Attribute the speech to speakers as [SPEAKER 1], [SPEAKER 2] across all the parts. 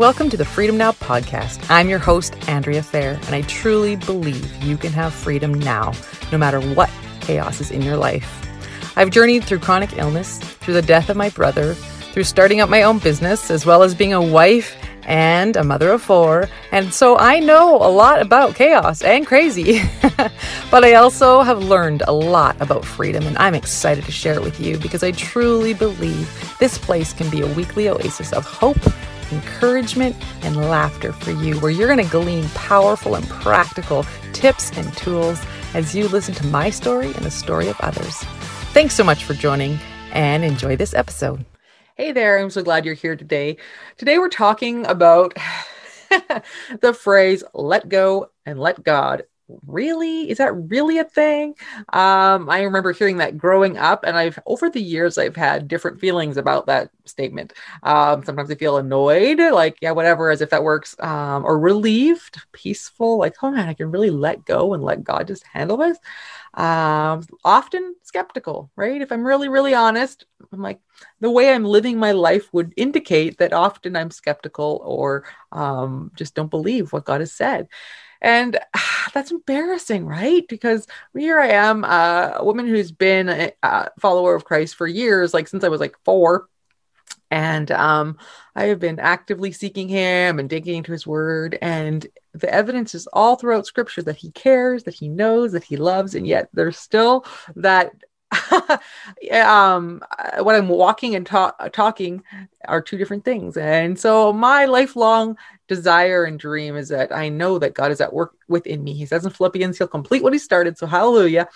[SPEAKER 1] Welcome to the Freedom Now podcast. I'm your host, Andrea Fehr, and I truly believe you can have freedom now, no matter what chaos is in your life. I've journeyed through chronic illness, through the death of my brother, through starting up my own business, as well as being a wife and a mother of four. And so I know a lot about chaos and crazy. but I also have learned a lot about freedom, and I'm excited to share it with you because I truly believe this place can be a weekly oasis of hope encouragement, and laughter for you, where you're going to glean powerful and practical tips and tools as you listen to my story and the story of others. Thanks so much for joining and enjoy this episode. Hey there, I'm so glad you're here today. Today we're talking about the phrase let go and let God really? Is that really a thing? Um i remember hearing that growing up and i've over the years i've had different feelings about that statement. Um sometimes i feel annoyed like yeah whatever as if that works um or relieved peaceful like oh man i can really let go and let god just handle this. Um often skeptical right? If i'm really really honest i'm like the way i'm living my life would indicate that often i'm skeptical or um just don't believe what god has said and that's embarrassing, right? Because here I am, uh, a woman who's been a follower of Christ for years, like since I was like four. And um, I have been actively seeking him and digging into his word. And the evidence is all throughout scripture that he cares, that he knows, that he loves. And yet there's still that um when i'm walking and ta- talking are two different things. And so my lifelong desire and dream is that i know that god is at work within me. He says in philippians he'll complete what he started. So hallelujah.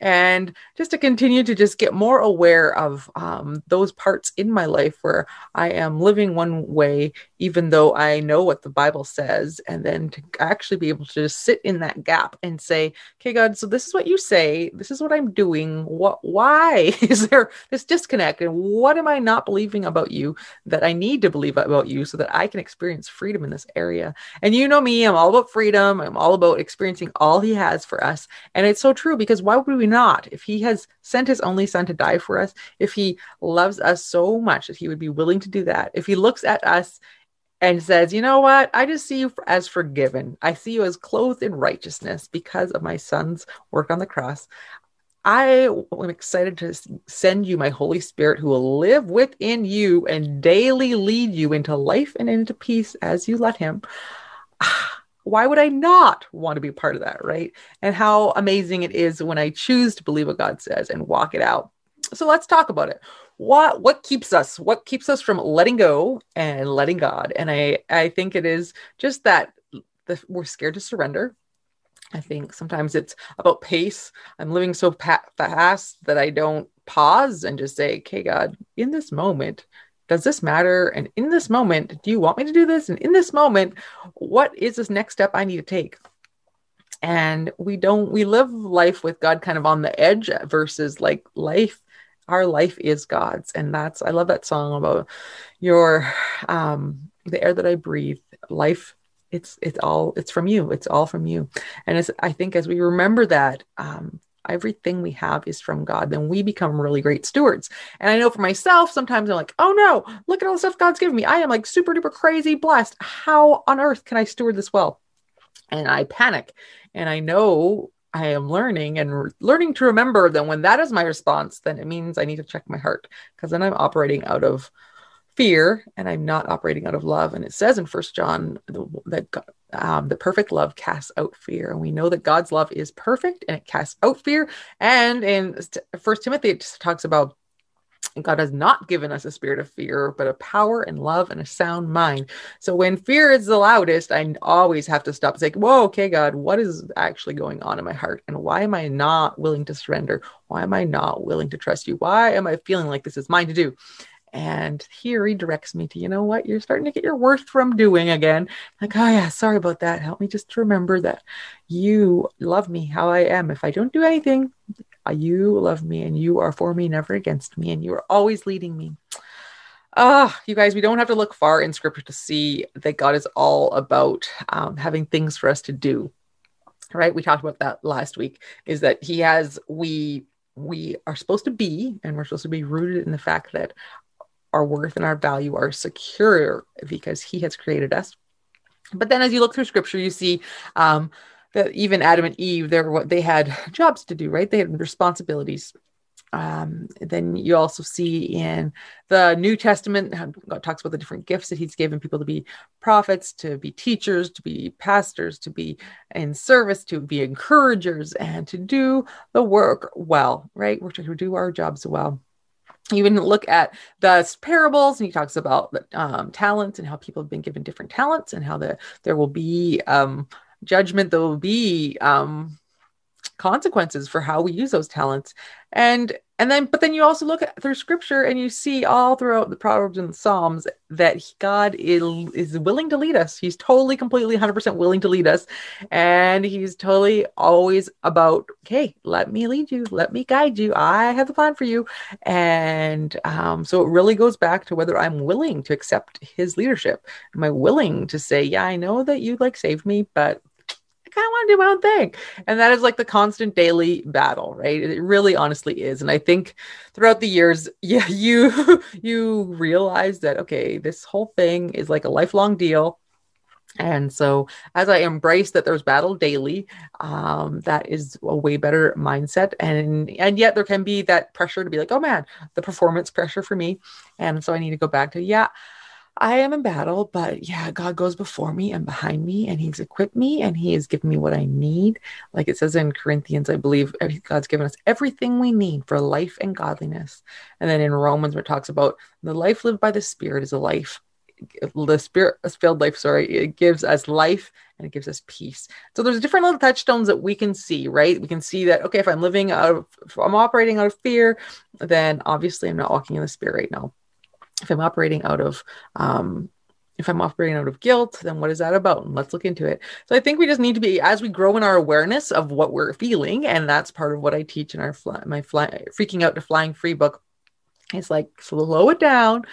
[SPEAKER 1] And just to continue to just get more aware of um, those parts in my life where I am living one way, even though I know what the Bible says, and then to actually be able to just sit in that gap and say, "Okay, God, so this is what you say. This is what I'm doing. What? Why is there this disconnect? And what am I not believing about you that I need to believe about you so that I can experience freedom in this area?" And you know me, I'm all about freedom. I'm all about experiencing all He has for us, and it's so true because why would we not? If he has sent his only son to die for us, if he loves us so much that he would be willing to do that, if he looks at us and says, You know what? I just see you as forgiven. I see you as clothed in righteousness because of my son's work on the cross. I am excited to send you my Holy Spirit who will live within you and daily lead you into life and into peace as you let him. why would I not want to be part of that, right? And how amazing it is when I choose to believe what God says and walk it out. So let's talk about it. What what keeps us? What keeps us from letting go and letting God? And I I think it is just that the, we're scared to surrender. I think sometimes it's about pace. I'm living so pa- fast that I don't pause and just say, "Okay, God, in this moment, does this matter? And in this moment, do you want me to do this? And in this moment, what is this next step I need to take? And we don't, we live life with God kind of on the edge versus like life. Our life is God's. And that's, I love that song about your, um, the air that I breathe, life it's it's all it's from you it's all from you and as i think as we remember that um everything we have is from God, then we become really great stewards. And I know for myself, sometimes I'm like, oh no, look at all the stuff God's given me. I am like super duper crazy blessed. How on earth can I steward this well? And I panic. And I know I am learning and re- learning to remember that when that is my response, then it means I need to check my heart because then I'm operating out of fear and I'm not operating out of love. And it says in First John that um, the perfect love casts out fear, and we know that God's love is perfect and it casts out fear. And in First Timothy, it talks about God has not given us a spirit of fear, but a power and love and a sound mind. So when fear is the loudest, I always have to stop and say, Whoa, okay, God, what is actually going on in my heart? And why am I not willing to surrender? Why am I not willing to trust you? Why am I feeling like this is mine to do? And here he redirects me to, you know what, you're starting to get your worth from doing again. Like, oh, yeah, sorry about that. Help me just remember that you love me how I am. If I don't do anything, you love me and you are for me, never against me, and you are always leading me. Ah, uh, you guys, we don't have to look far in scripture to see that God is all about um, having things for us to do. Right? We talked about that last week. Is that He has we we are supposed to be, and we're supposed to be rooted in the fact that our worth and our value are secure because he has created us. But then as you look through scripture, you see um, that even Adam and Eve, they're what they had jobs to do, right? They had responsibilities. Um, then you also see in the New Testament, God talks about the different gifts that He's given people to be prophets, to be teachers, to be pastors, to be in service, to be encouragers, and to do the work well, right? We're trying to do our jobs well you even look at the parables and he talks about um, talents and how people have been given different talents and how the, there will be um, judgment there will be um, consequences for how we use those talents. And and then but then you also look at through scripture and you see all throughout the proverbs and the psalms that god is, is willing to lead us. He's totally completely 100% willing to lead us. And he's totally always about okay let me lead you. Let me guide you. I have the plan for you. And um, so it really goes back to whether i'm willing to accept his leadership. Am i willing to say yeah i know that you like saved me but kind of want to do my own thing. And that is like the constant daily battle, right? It really honestly is. And I think throughout the years, yeah, you you realize that okay, this whole thing is like a lifelong deal. And so as I embrace that there's battle daily, um, that is a way better mindset. And and yet there can be that pressure to be like, oh man, the performance pressure for me. And so I need to go back to, yeah, I am in battle, but yeah, God goes before me and behind me, and He's equipped me and He has given me what I need. Like it says in Corinthians, I believe God's given us everything we need for life and godliness. And then in Romans, where it talks about the life lived by the Spirit is a life, the Spirit filled life, sorry, it gives us life and it gives us peace. So there's different little touchstones that we can see, right? We can see that, okay, if I'm living out of, I'm operating out of fear, then obviously I'm not walking in the Spirit right now if I'm operating out of um, if I'm operating out of guilt, then what is that about? And let's look into it. So I think we just need to be as we grow in our awareness of what we're feeling, and that's part of what I teach in our fly, my fly, freaking out to flying free book. It's like slow it down,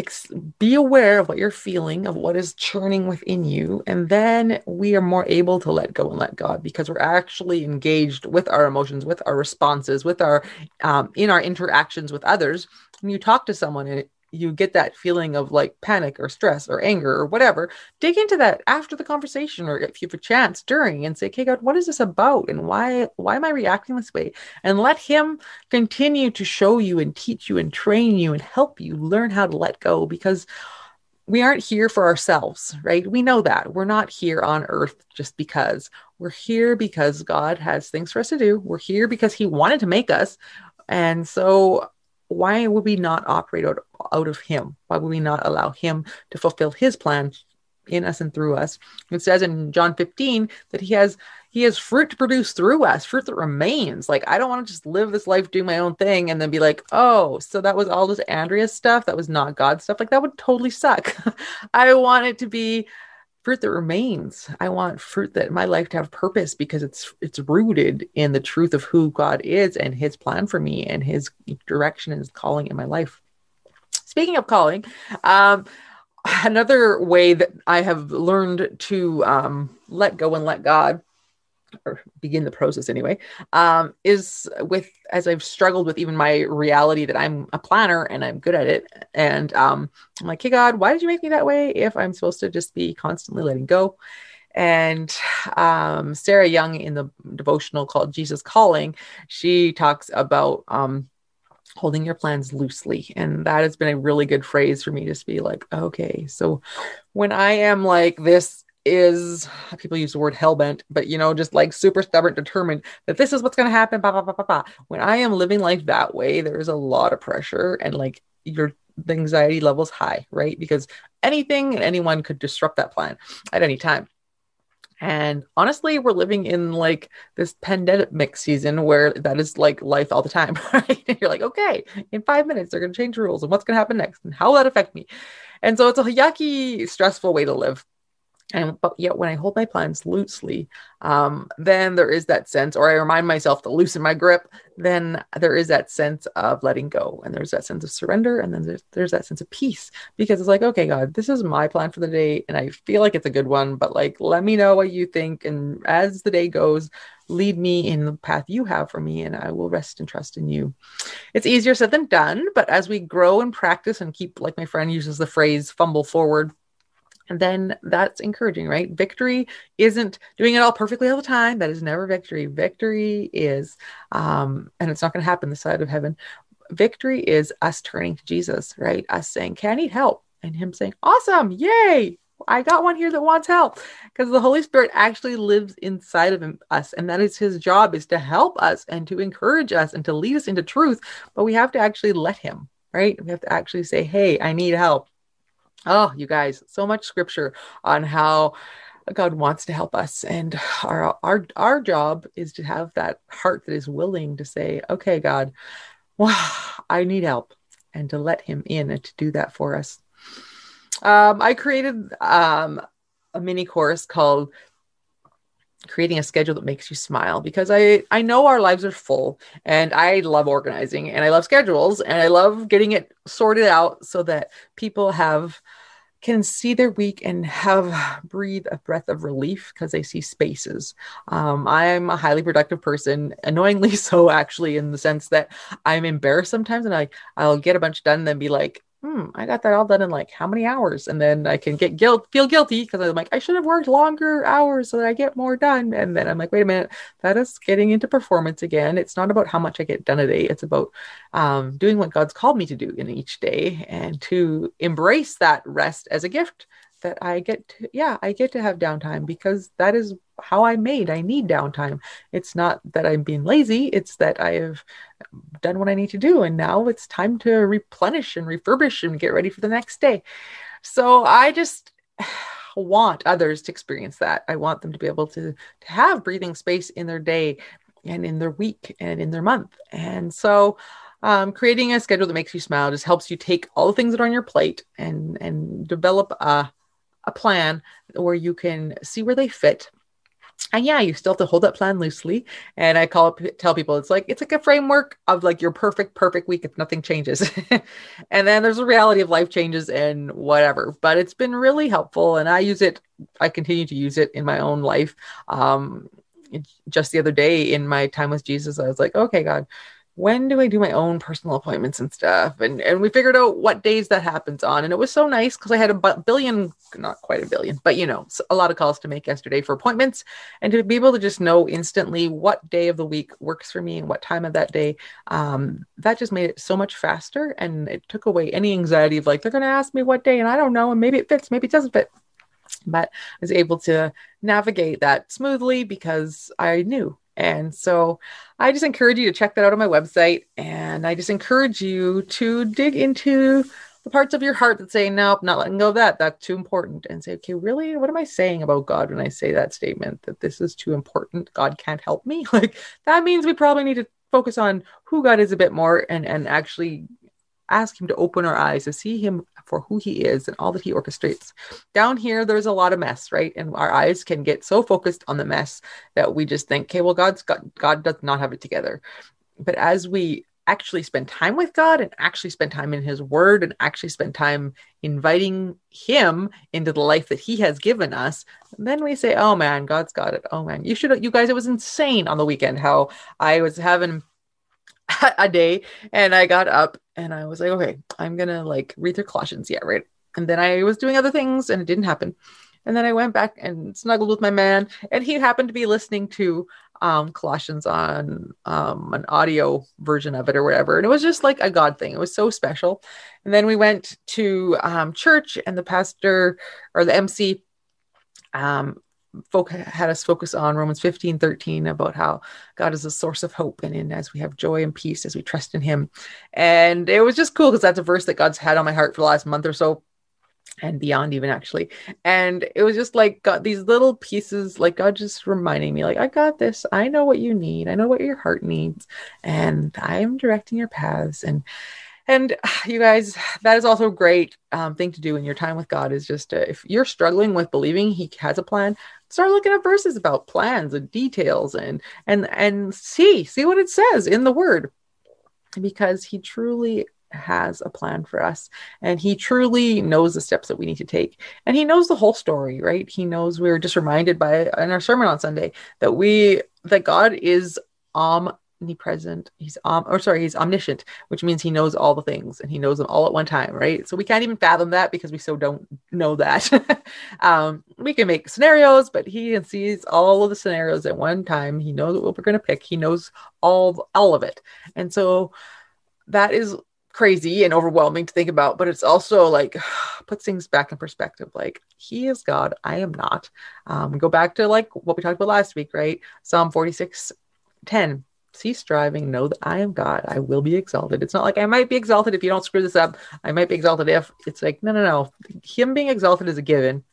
[SPEAKER 1] ex- be aware of what you're feeling, of what is churning within you, and then we are more able to let go and let God because we're actually engaged with our emotions, with our responses, with our um, in our interactions with others. When you talk to someone and you get that feeling of like panic or stress or anger or whatever, dig into that after the conversation or if you have a chance during and say, okay, God, what is this about? And why why am I reacting this way? And let him continue to show you and teach you and train you and help you learn how to let go because we aren't here for ourselves, right? We know that. We're not here on earth just because. We're here because God has things for us to do. We're here because He wanted to make us. And so why would we not operate out, out of him? Why would we not allow him to fulfill his plan in us and through us? It says in John 15 that he has he has fruit to produce through us, fruit that remains. Like I don't want to just live this life, do my own thing, and then be like, oh, so that was all this Andrea stuff. That was not God stuff. Like that would totally suck. I want it to be fruit that remains. I want fruit that my life to have purpose because it's it's rooted in the truth of who God is and his plan for me and his direction and his calling in my life. Speaking of calling, um, another way that I have learned to um, let go and let God or begin the process anyway, um, is with as I've struggled with even my reality that I'm a planner and I'm good at it. And um, I'm like, hey, God, why did you make me that way if I'm supposed to just be constantly letting go? And um, Sarah Young in the devotional called Jesus Calling, she talks about um, holding your plans loosely. And that has been a really good phrase for me to be like, okay, so when I am like this is people use the word hellbent, but you know, just like super stubborn, determined that this is what's going to happen. When I am living life that way, there is a lot of pressure and like your anxiety levels high, right? Because anything and anyone could disrupt that plan at any time. And honestly, we're living in like this pandemic season where that is like life all the time, right? And you're like, okay, in five minutes, they're going to change rules and what's going to happen next and how will that affect me? And so it's a yucky, stressful way to live and but yet when i hold my plans loosely um, then there is that sense or i remind myself to loosen my grip then there is that sense of letting go. And there's that sense of surrender and then there's, there's that sense of peace. Because it's like okay god this is my plan for the day and i feel like it's a good one but like let me know what you think. And as the day goes lead me in the path you have for me, and I will rest and trust in you. It's easier said than done, but as we grow and practice and keep, like my friend uses the phrase, fumble forward, then that's encouraging, right? Victory isn't doing it all perfectly all the time. That is never victory. Victory is, um, and it's not going to happen the side of heaven. Victory is us turning to Jesus, right? Us saying, "Can I need help?" and Him saying, "Awesome, yay! I got one here that wants help." Because the Holy Spirit actually lives inside of us, and that is His job is to help us and to encourage us and to lead us into truth. But we have to actually let Him, right? We have to actually say, "Hey, I need help." Oh, you guys, so much scripture on how God wants to help us. And our our our job is to have that heart that is willing to say, okay, God, I need help, and to let him in and to do that for us. Um, I created um, a mini course called creating a schedule that makes you smile because I I know our lives are full and I love organizing and I love schedules and I love getting it sorted out so that people have can see their week and have breathe a breath of relief because they see spaces. Um, I'm a highly productive person, annoyingly so actually, in the sense that I'm embarrassed sometimes and I I'll get a bunch done and then be like, hmm, I got that all done in like how many hours? And then I can get guilt, feel guilty because I'm like, I should have worked longer hours so that I get more done. And then I'm like, wait a minute, that is getting into performance again. It's not about how much I get done a day. It's about um, doing what God's called me to do in each day and to embrace that rest as a gift that I get to, yeah, I get to have downtime because that is how I made. I need downtime. It's not that I'm being lazy, it's that I have done what I need to do. And now it's time to replenish and refurbish and get ready for the next day. So I just want others to experience that. I want them to be able to, to have breathing space in their day and in their week and in their month. And so um, creating a schedule that makes you smile just helps you take all the things that are on your plate and and develop a, a plan where you can see where they fit and yeah, you still have to hold that plan loosely. And I call tell people it's like it's like a framework of like your perfect, perfect week if nothing changes. and then there's a reality of life changes and whatever. But it's been really helpful, and I use it. I continue to use it in my own life. Um, just the other day in my time with Jesus, I was like, okay, God, when do I do my own personal appointments and stuff? And and we figured out what days that happens on, and it was so nice because I had a billion, not quite a billion, but you know, a lot of calls to make yesterday for appointments, and to be able to just know instantly what day of the week works for me and what time of that day, um, that just made it so much faster, and it took away any anxiety of like they're going to ask me what day, and I don't know, and maybe it fits, maybe it doesn't fit. But I was able to navigate that smoothly because I knew and so I just encourage you to check that out on my website. And I just encourage you to dig into the parts of your heart that say, nope, not letting go of that. That's too important. And say, okay, really? What am I saying about God when I say that statement that this is too important? God can't help me? Like that means we probably need to focus on who God is a bit more and, and actually ask him to open our eyes to see him for who he is and all that he orchestrates. Down here, there's a lot of mess, right? And our eyes can get so focused on the mess that we just think, okay, well, God's got, God does not have it together. But as we actually spend time with God and actually spend time in his word and actually spend time inviting him into the life that he has given us, then we say, oh man, God's got it. Oh man, you should, you guys, it was insane on the weekend how I was having a day and I got up and I was like, okay, I'm gonna like read through Colossians, yeah, right. And then I was doing other things and it didn't happen. And then I went back and snuggled with my man, and he happened to be listening to um, Colossians on um, an audio version of it or whatever. And it was just like a God thing. It was so special. And then we went to um, church, and the pastor or the MC um, folk had us focus on Romans 15, 13 about how God is a source of hope and in as we have joy and peace as we trust in him. And it was just cool because that's a verse that God's had on my heart for the last month or so and beyond even actually. And it was just like God, these little pieces, like God just reminding me, like, I got this. I know what you need. I know what your heart needs. And I'm directing your paths. And and you guys that is also a great um, thing to do in your time with god is just to, if you're struggling with believing he has a plan start looking at verses about plans and details and and and see see what it says in the word because he truly has a plan for us and he truly knows the steps that we need to take and he knows the whole story right he knows we were just reminded by in our sermon on sunday that we that God is omnipresent. He's um or sorry, he's omniscient, which means he knows all the things and he knows them all at one time, right? So we can't even fathom that because we so don't know that. um, we can make scenarios, but he sees all of the scenarios at one time. He knows what we're going to pick. He knows all all of it, and so that is crazy and overwhelming to think about, but it's also like puts things back in perspective. Like he is God, I am not. Um, go back to like what we talked about last week, right? Psalm 46 10. Cease striving, know that I am God. I will be exalted. It's not like I might be exalted if you don't screw this up. I might be exalted if it's like, no, no, no. Him being exalted is a given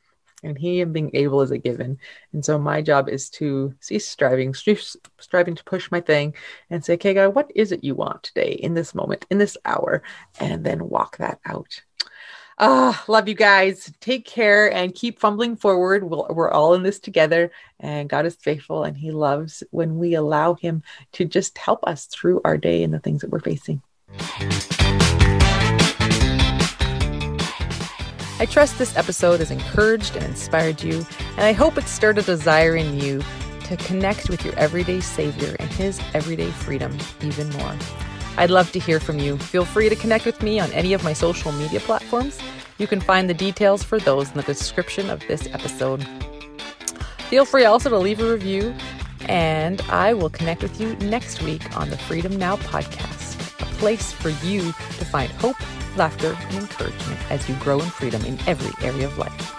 [SPEAKER 1] and he and being able is a given. And so my job is to cease striving, striving to push my thing and say, okay, God, what is it you want today in this moment, in this hour? And then walk that out. Uh, love you guys. Take care and keep fumbling forward. we we are all in this together, and God is faithful, and He loves when we allow Him to just help us through our day and the things that we're facing. I trust this episode has encouraged and inspired you, and I hope it stirred a desire in you to connect with your everyday Savior and His everyday freedom even more. I'd love to hear from you. Feel free to connect with me on any of my social media platforms. You can find the details for those in the description of this episode. Feel free also to leave a review, and I will connect with you next week on the Freedom Now podcast, a place for you to find hope laughter, and encouragement as you grow in freedom in every area of life.